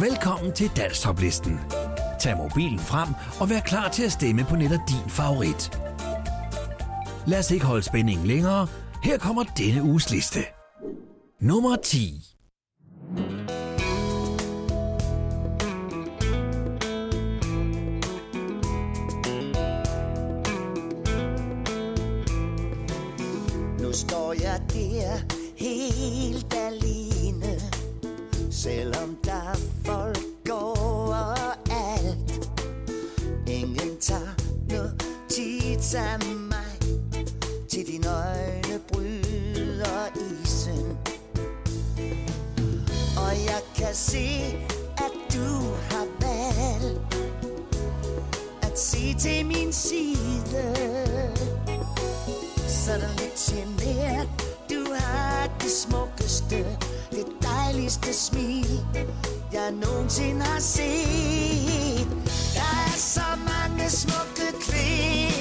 Velkommen til Danstoplisten. Tag mobilen frem og vær klar til at stemme på netop din favorit. Lad os ikke holde spændingen længere. Her kommer denne uges liste. Nummer 10. Nu står jeg der helt alene Selvom der er folk overalt Ingen tager notits af mig. Til dine øjne bryder isen. Og jeg kan se, at du har valgt At se til min side sådan lidt generet har det smukkeste, det dejligste smil Jeg nogensinde har set. Der er så mange smukke kvinder.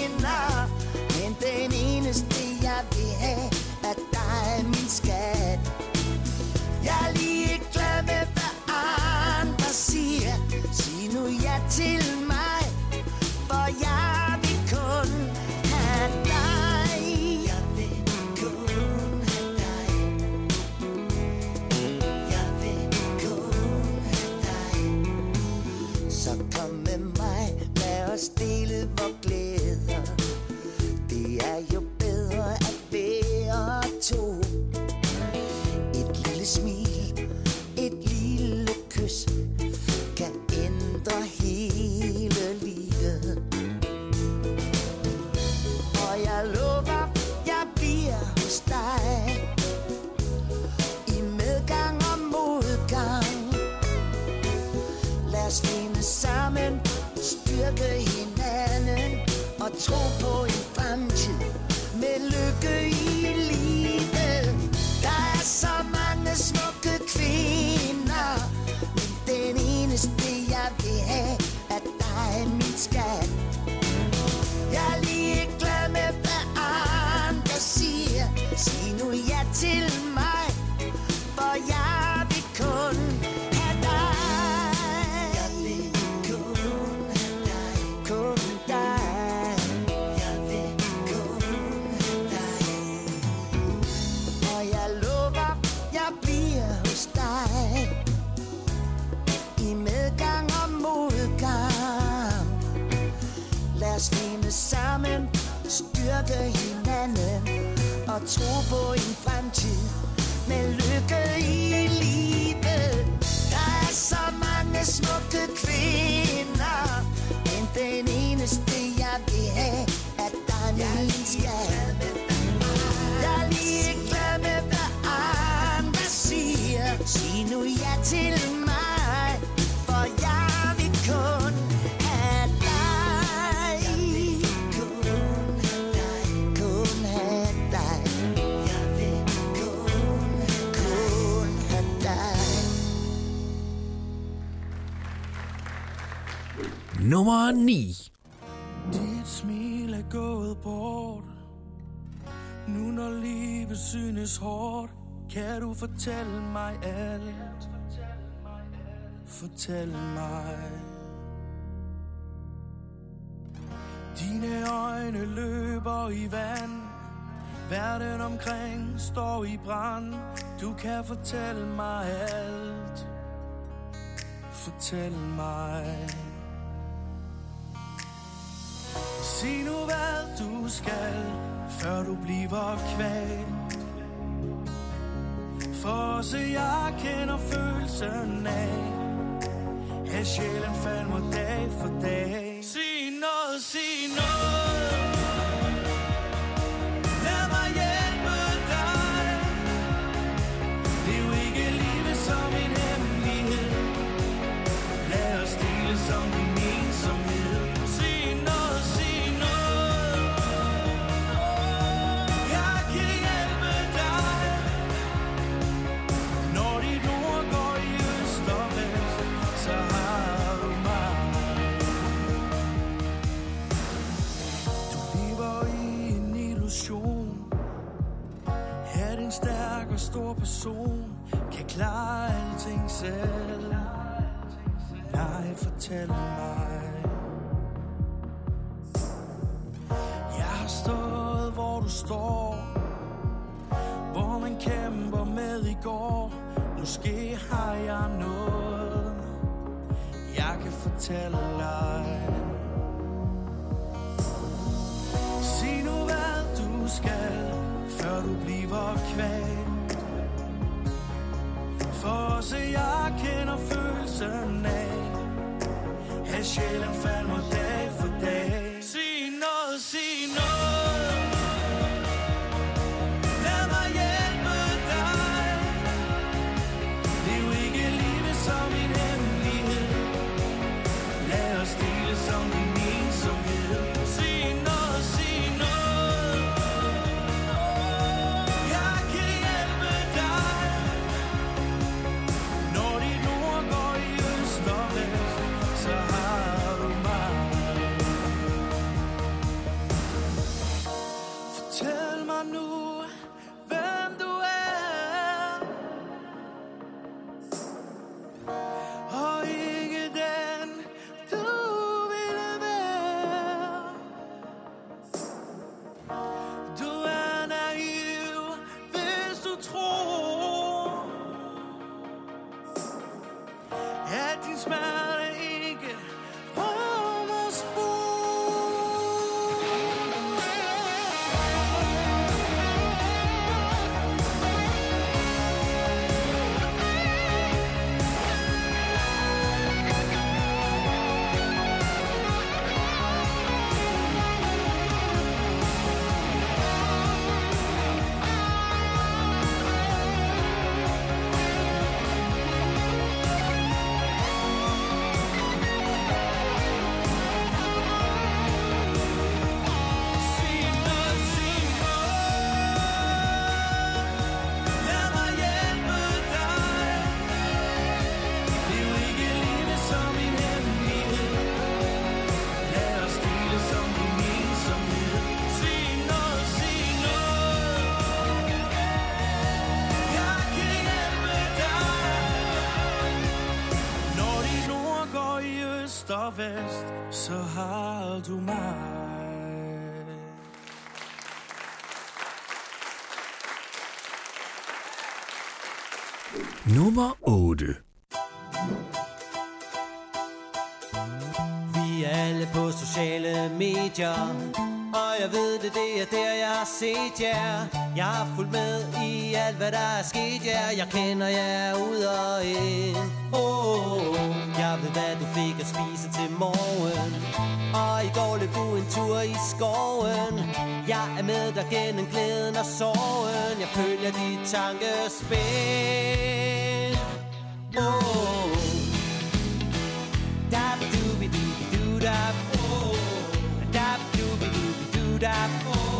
Jeg vil have er dig, min skat Jeg er lige glad med, hvad andre siger. Sig nu ja til mig For jeg vil kun have dig. Kun have dig Kun have dig. Jeg vil kun, kun have dig. Nummer 9. synes hårdt Kan du fortælle mig alt? Fortæl mig. Dine øjne løber i vand. Verden omkring står i brand. Du kan fortælle mig alt. Fortæl mig. Sig nu hvad du skal Før du bliver kvalt. For så jeg kender følelsen af. At sjælen falder dag for dag. Sig noget, sig noget. Øst og vest Så har du mig. Nummer 8. Vi er alle på sociale medier Og jeg ved det, det er der jeg har set jer. Jeg har fulgt med i alt hvad der er sket jer. Jeg kender jer ud og ind. Oh, jeg ved hvad du fik at spise til morgen. Og i går løb du en tur i skoven. Jeg er med dig gennem glæden og sorgen. Jeg følger dit tankespil. Oh. Da du bi du da oh Dap doobie doobie doo da, oh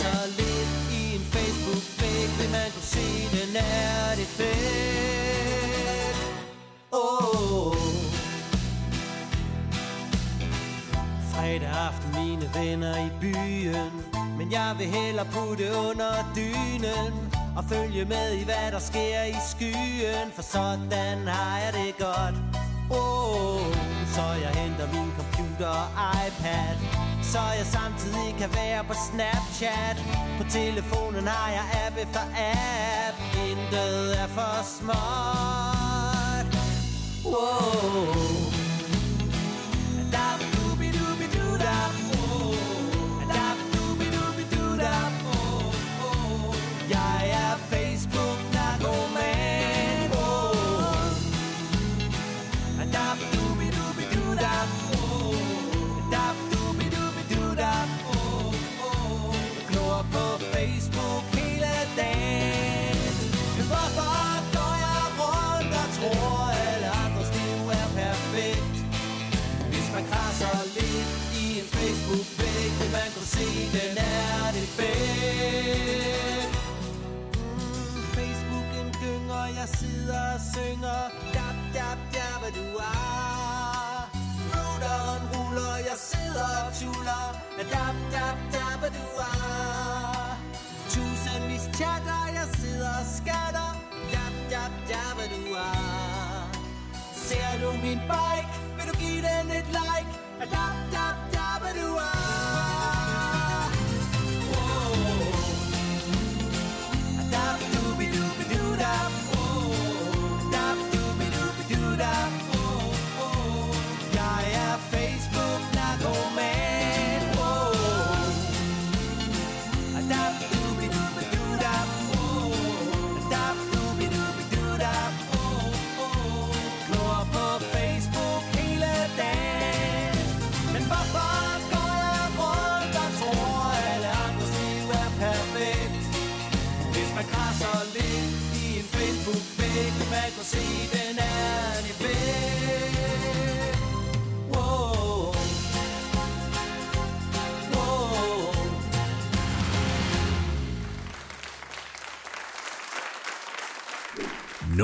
hvis lidt i en Facebook-bæk vil man kunne se den er det fedt. Oh. Fredag aften, mine venner i byen. Men jeg vil hellere putte under dynen og følge med i, hvad der sker i skyen. For sådan har jeg det godt. Oh, så jeg henter min computer og iPad så jeg samtidig kan være på Snapchat. På telefonen har jeg app efter app. Intet er for småt Wow. synger. Dab, dab, dab, du er Ruderen ruller, jeg sidder og tuller. Dab, dab, dab, du er Tusindvis chatter, jeg sidder og skatter. Dab, dab, dab, du er Ser du min bike, vil du give den et like? Dab, dab,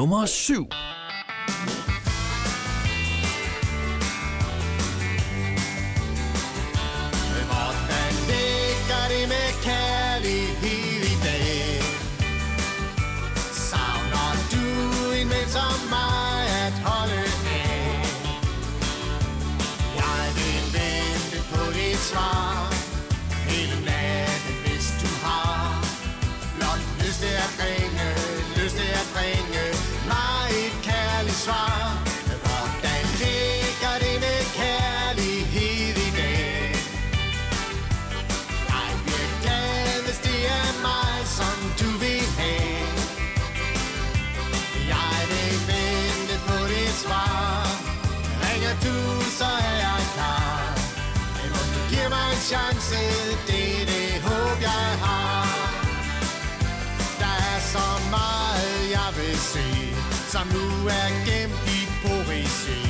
Nummer 7. du, så er jeg klar. Men om du giver mig en chance, det er det håb, jeg har. Der er så meget, jeg vil se, som nu er gemt i poesi.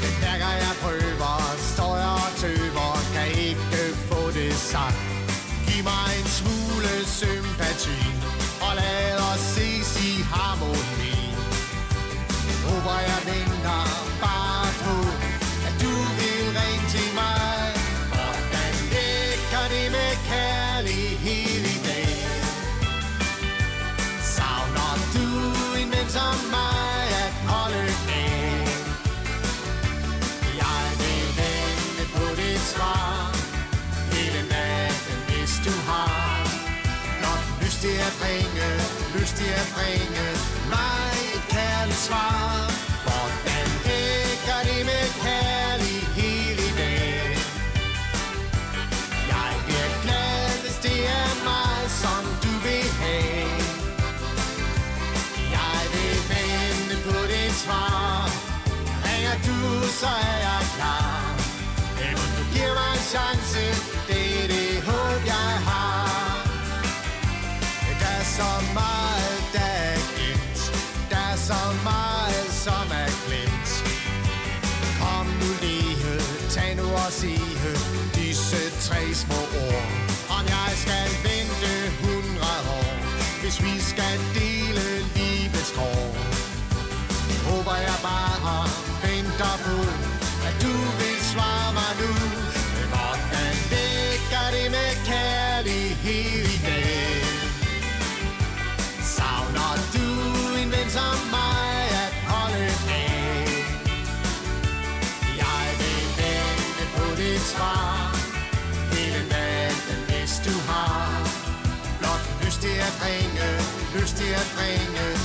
Men hver gang jeg prøver, står jeg og tøver, kan ikke få det sagt. Giv mig en smule sympati, og lad os ses i harmoni. Håber jeg vinder at ringe Lyst til at bringe mig et kærligt svar. Hvordan hækker det med kærlighed i dag? Jeg bliver glad, hvis det er mig, som du vil have. Jeg vil vente på dit svar. Ringer du, så er jeg klar. Men du giver mig en chance så meget, som er glemt. Kom nu lige, tag nu og sige Disse tre små ord. Om jeg skal vente hundrede år Hvis vi skal dele livets kår. Håber jeg bare lyst til at ringe, lyst til at ringe.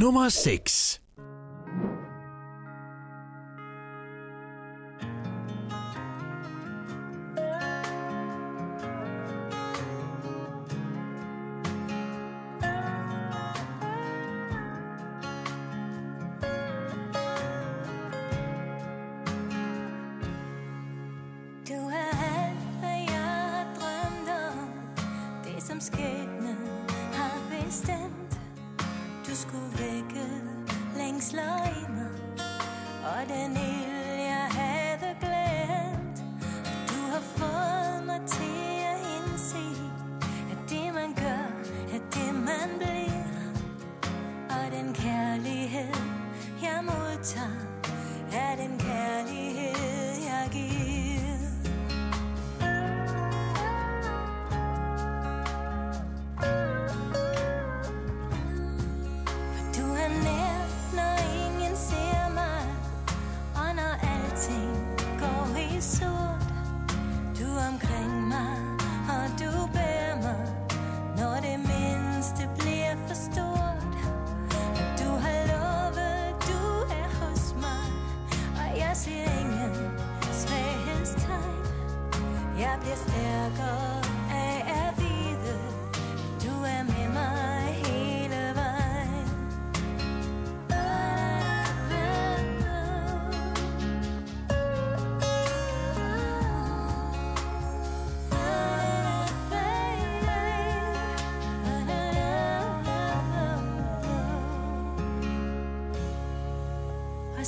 Nummer 6 I'm scared.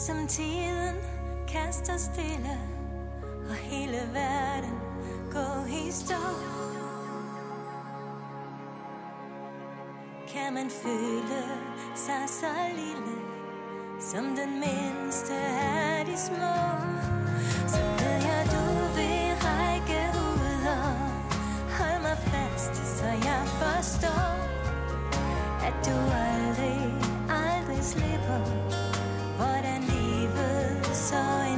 som tiden kaster stille Og hele verden går i stå. Kan man føle sig så lille Som den mindste af de små? Så ved jeg du vil række ud og Hold mig fast så jeg forstår At du aldrig, aldrig slipper. soy.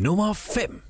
Nummer 5.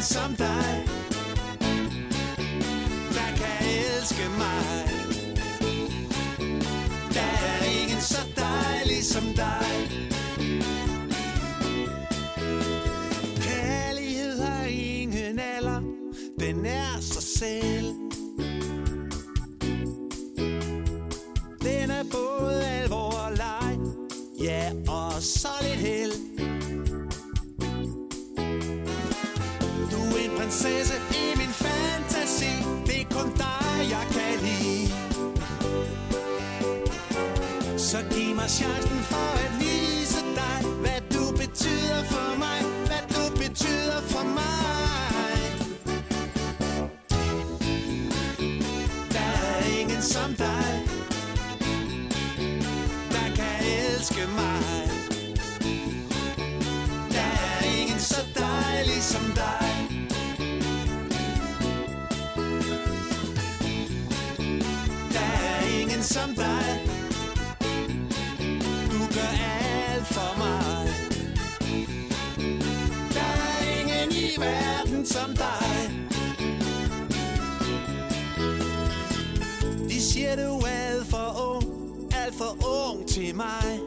en som dig Der kan elske mig. Der er ingen så dejlig som dig. Kærlighed har ingen alder. Den er så selv. chancen for at vise dig, hvad du betyder for mig, hvad du betyder for mig. Der er ingen som dig, der kan elske mig. Der er ingen så dejlig som dig. Der er. Som dig. De siger du er alt for ung Alt for ung til mig.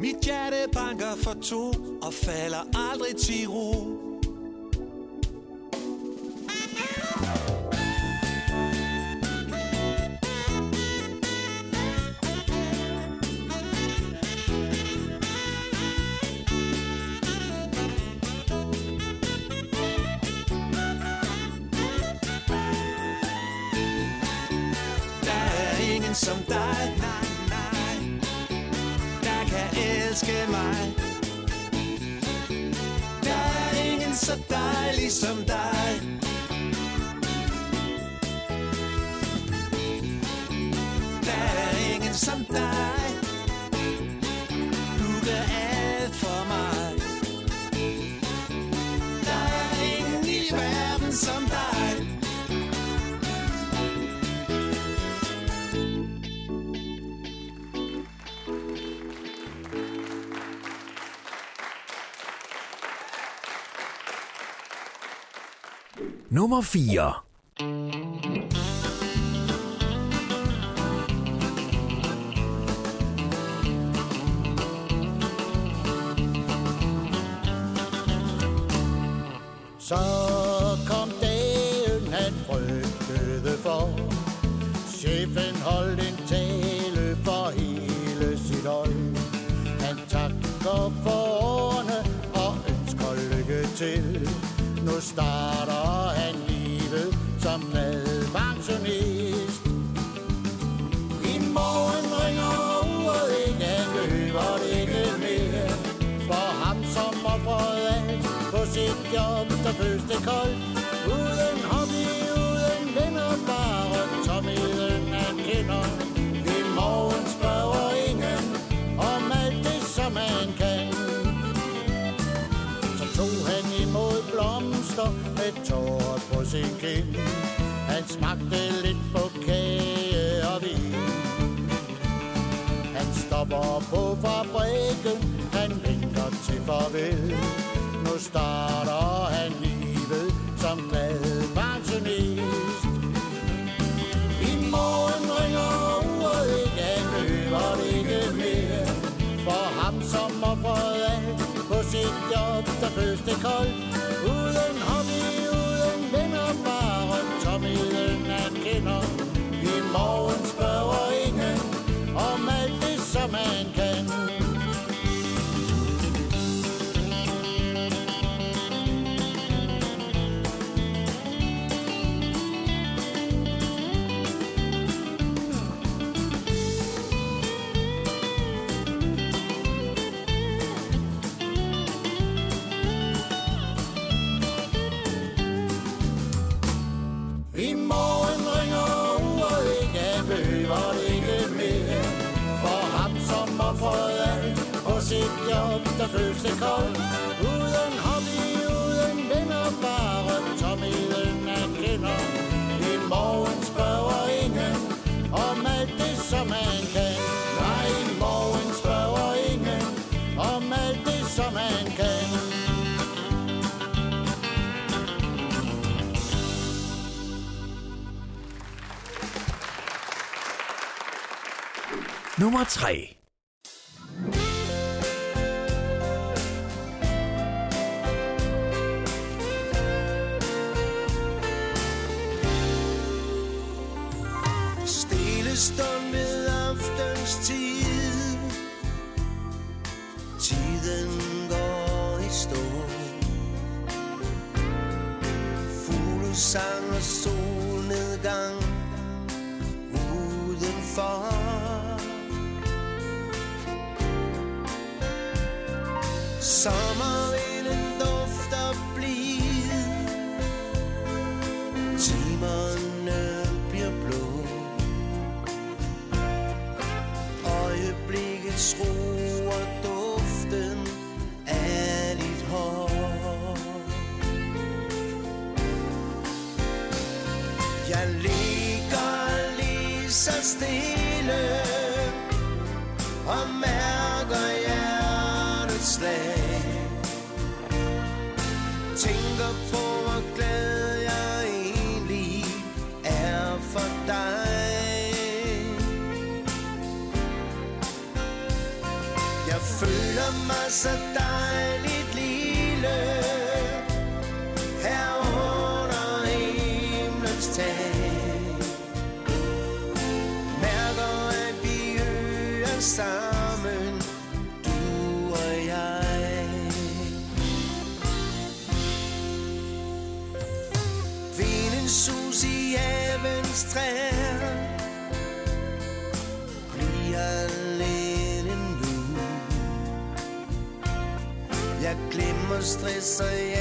Mit hjerte banker for to Og falder aldrig til ro Nummer 4. Så kom dagen, han frygtede for. Chefen holdt en tale for hele sit hold. Han takker for årene og ønsker lykke til. Nu starter så føles det koldt. Uden hobby, uden venner, bare tomheden af kender. I morgen spørger ingen om alt det, som man kan. Så tog han imod blomster med tårer på sin kind. Han smagte lidt på kage og vin. Han stopper på fabrikken, han vinker til farvel. Nu starter han livet som madpensionist. I morgen ringer uret ikke, han løber det ikke mere. For ham som offrede alt på sit job, der føles det koldt. Uden hobby, uden venner, bare tomheden han kender. I morgen spørger ingen om alt det, som han kan. Op, der føles det kold Uden hobby, uden venner, bare tomheden af kender. I morgen spørger ingen om alt det, som man kan. Nej, i morgen spørger ingen om alt det, som man kan. Nummer 3. Jeg ligger lige så stille Og mærker hjertets slag. Tænker på, hvor glad jeg egentlig er for dig. Jeg føler mig så tressaillit.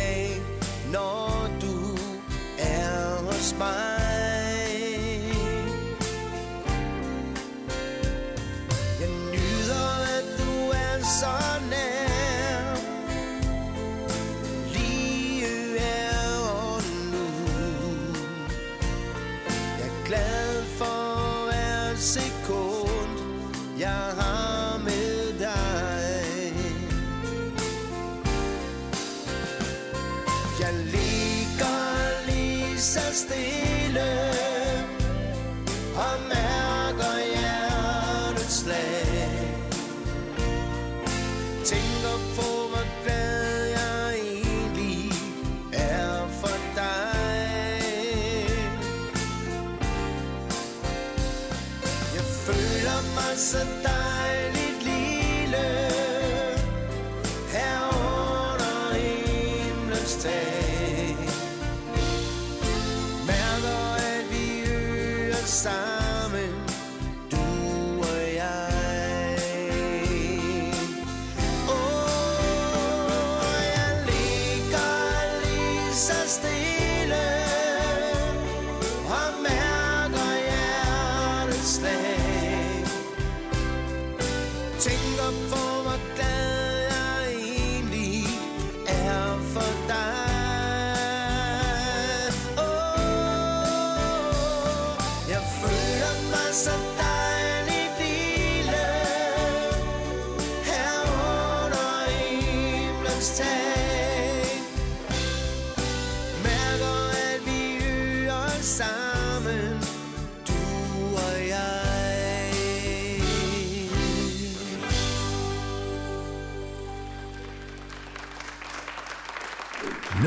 says things.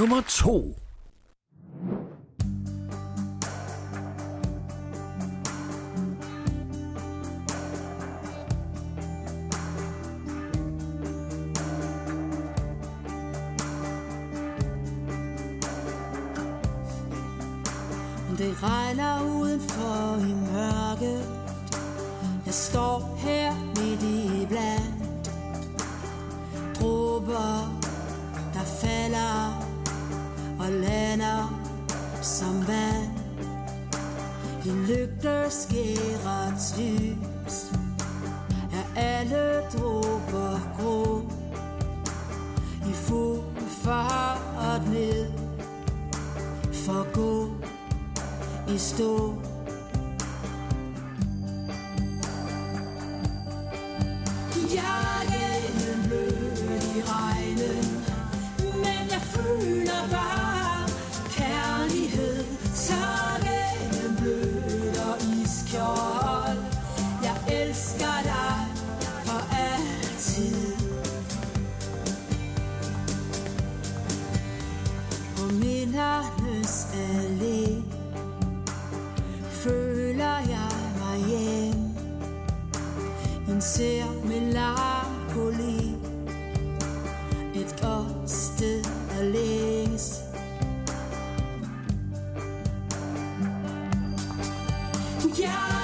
nummer 2. Det regner udenfor i mørket Jeg står her you stole Yeah.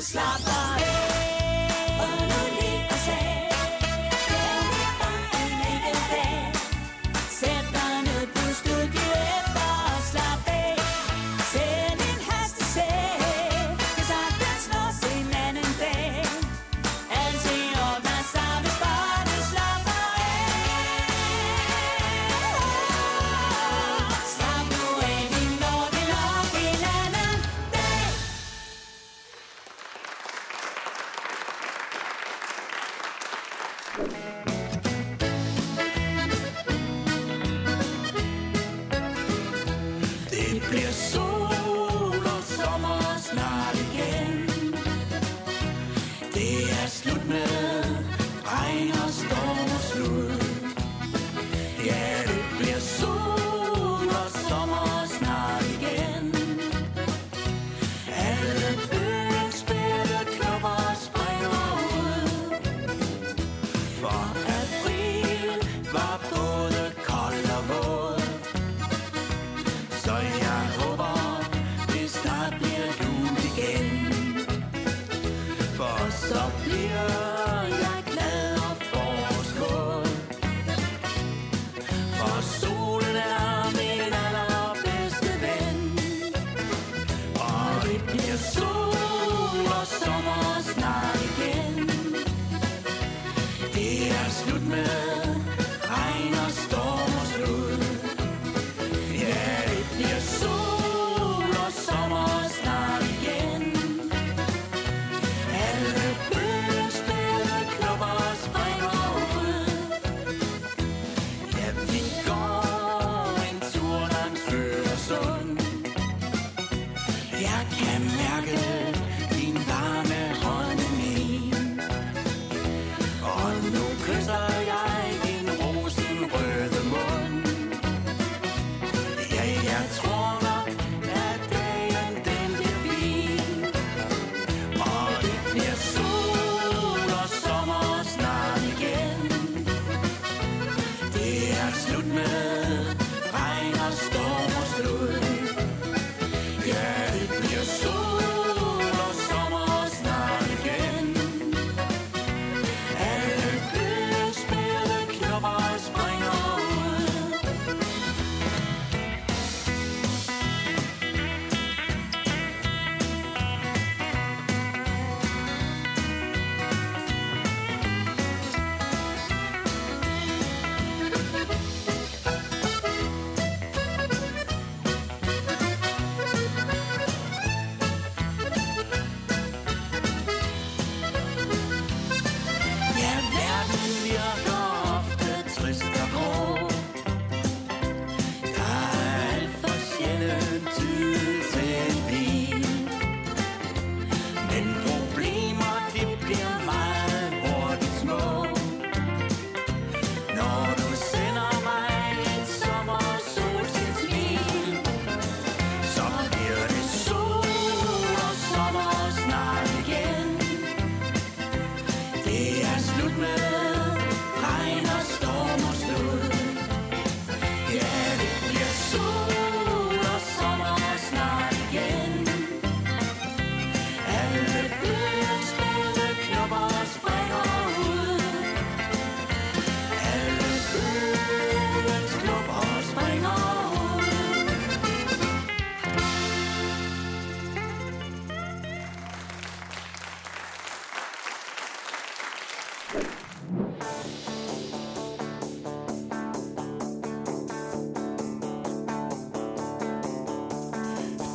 slapen. batom.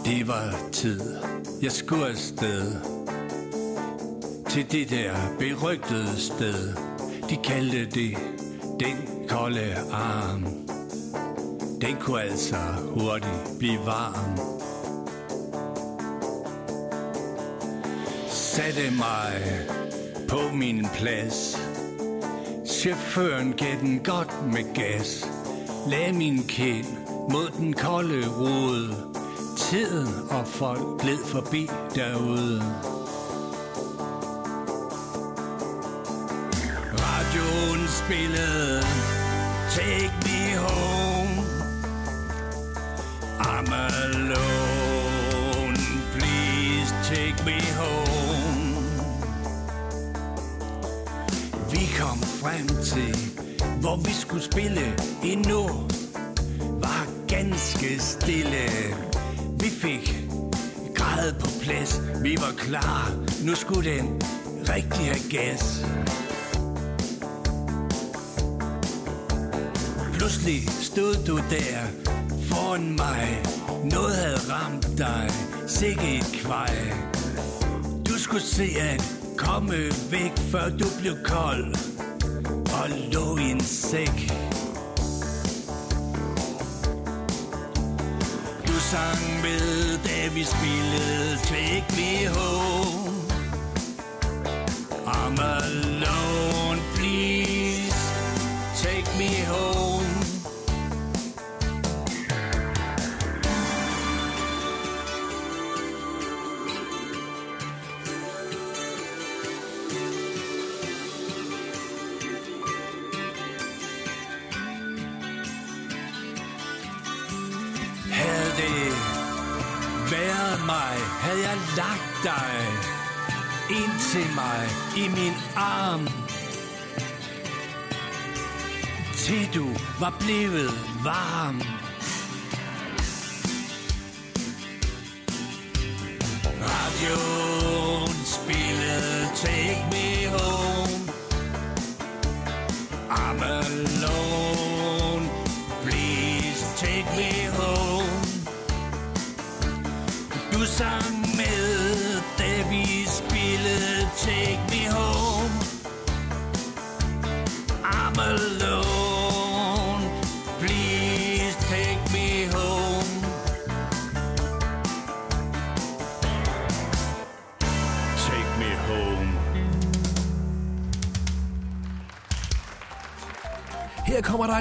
Det var tid, jeg skulle afsted. Til det der berygtede sted. De kaldte det den kolde arm. Den kunne altså hurtigt blive varm. Satte mig på min plads. Chaufføren gav den godt med gas. Lagde min kæld mod den kolde rode tiden, og folk gled forbi derude. Radioen spillede Take Me Home. I'm alone, please take me home. Vi kom frem til, hvor vi skulle spille endnu. Var ganske stille plads Vi var klar, nu skulle den rigtig have gas. Pludselig stod du der foran mig. Noget havde ramt dig, sikke et kvej Du skulle se at komme væk Før du blev kold og lå i en sæk. Du sang med vi spillede Take Me Home. I'm lagt dig ind til mig i min arm. Til du var blevet varm. Radioen spillede Take Me Home. I'm alone. Please take me home. Du sang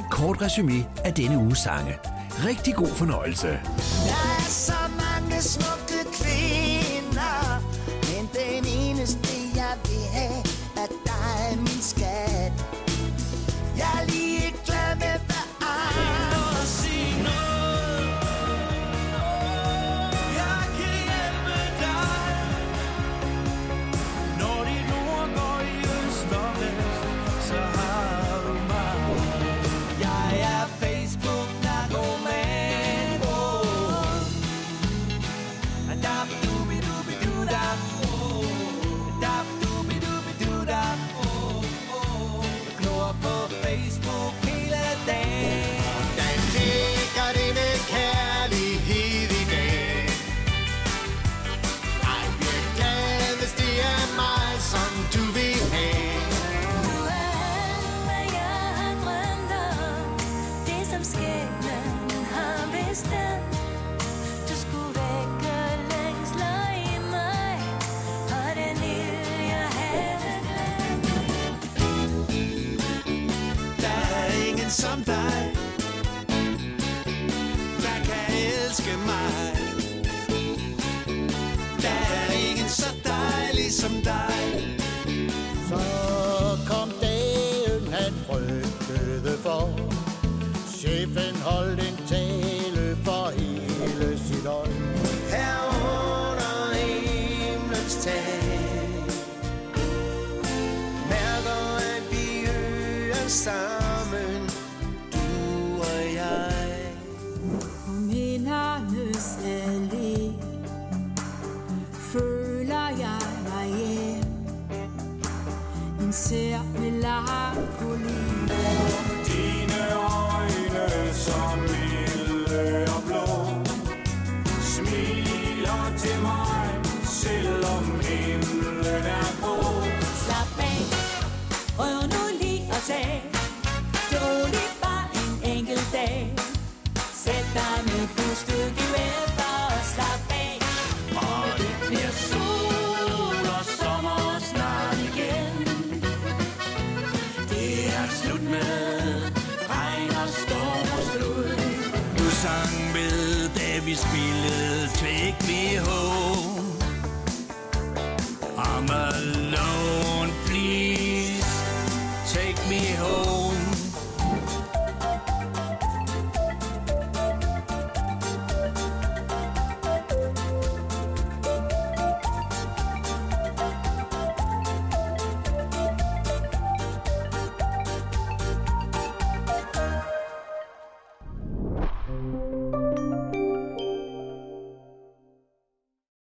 et kort resume af denne uges sange. Rigtig god fornøjelse.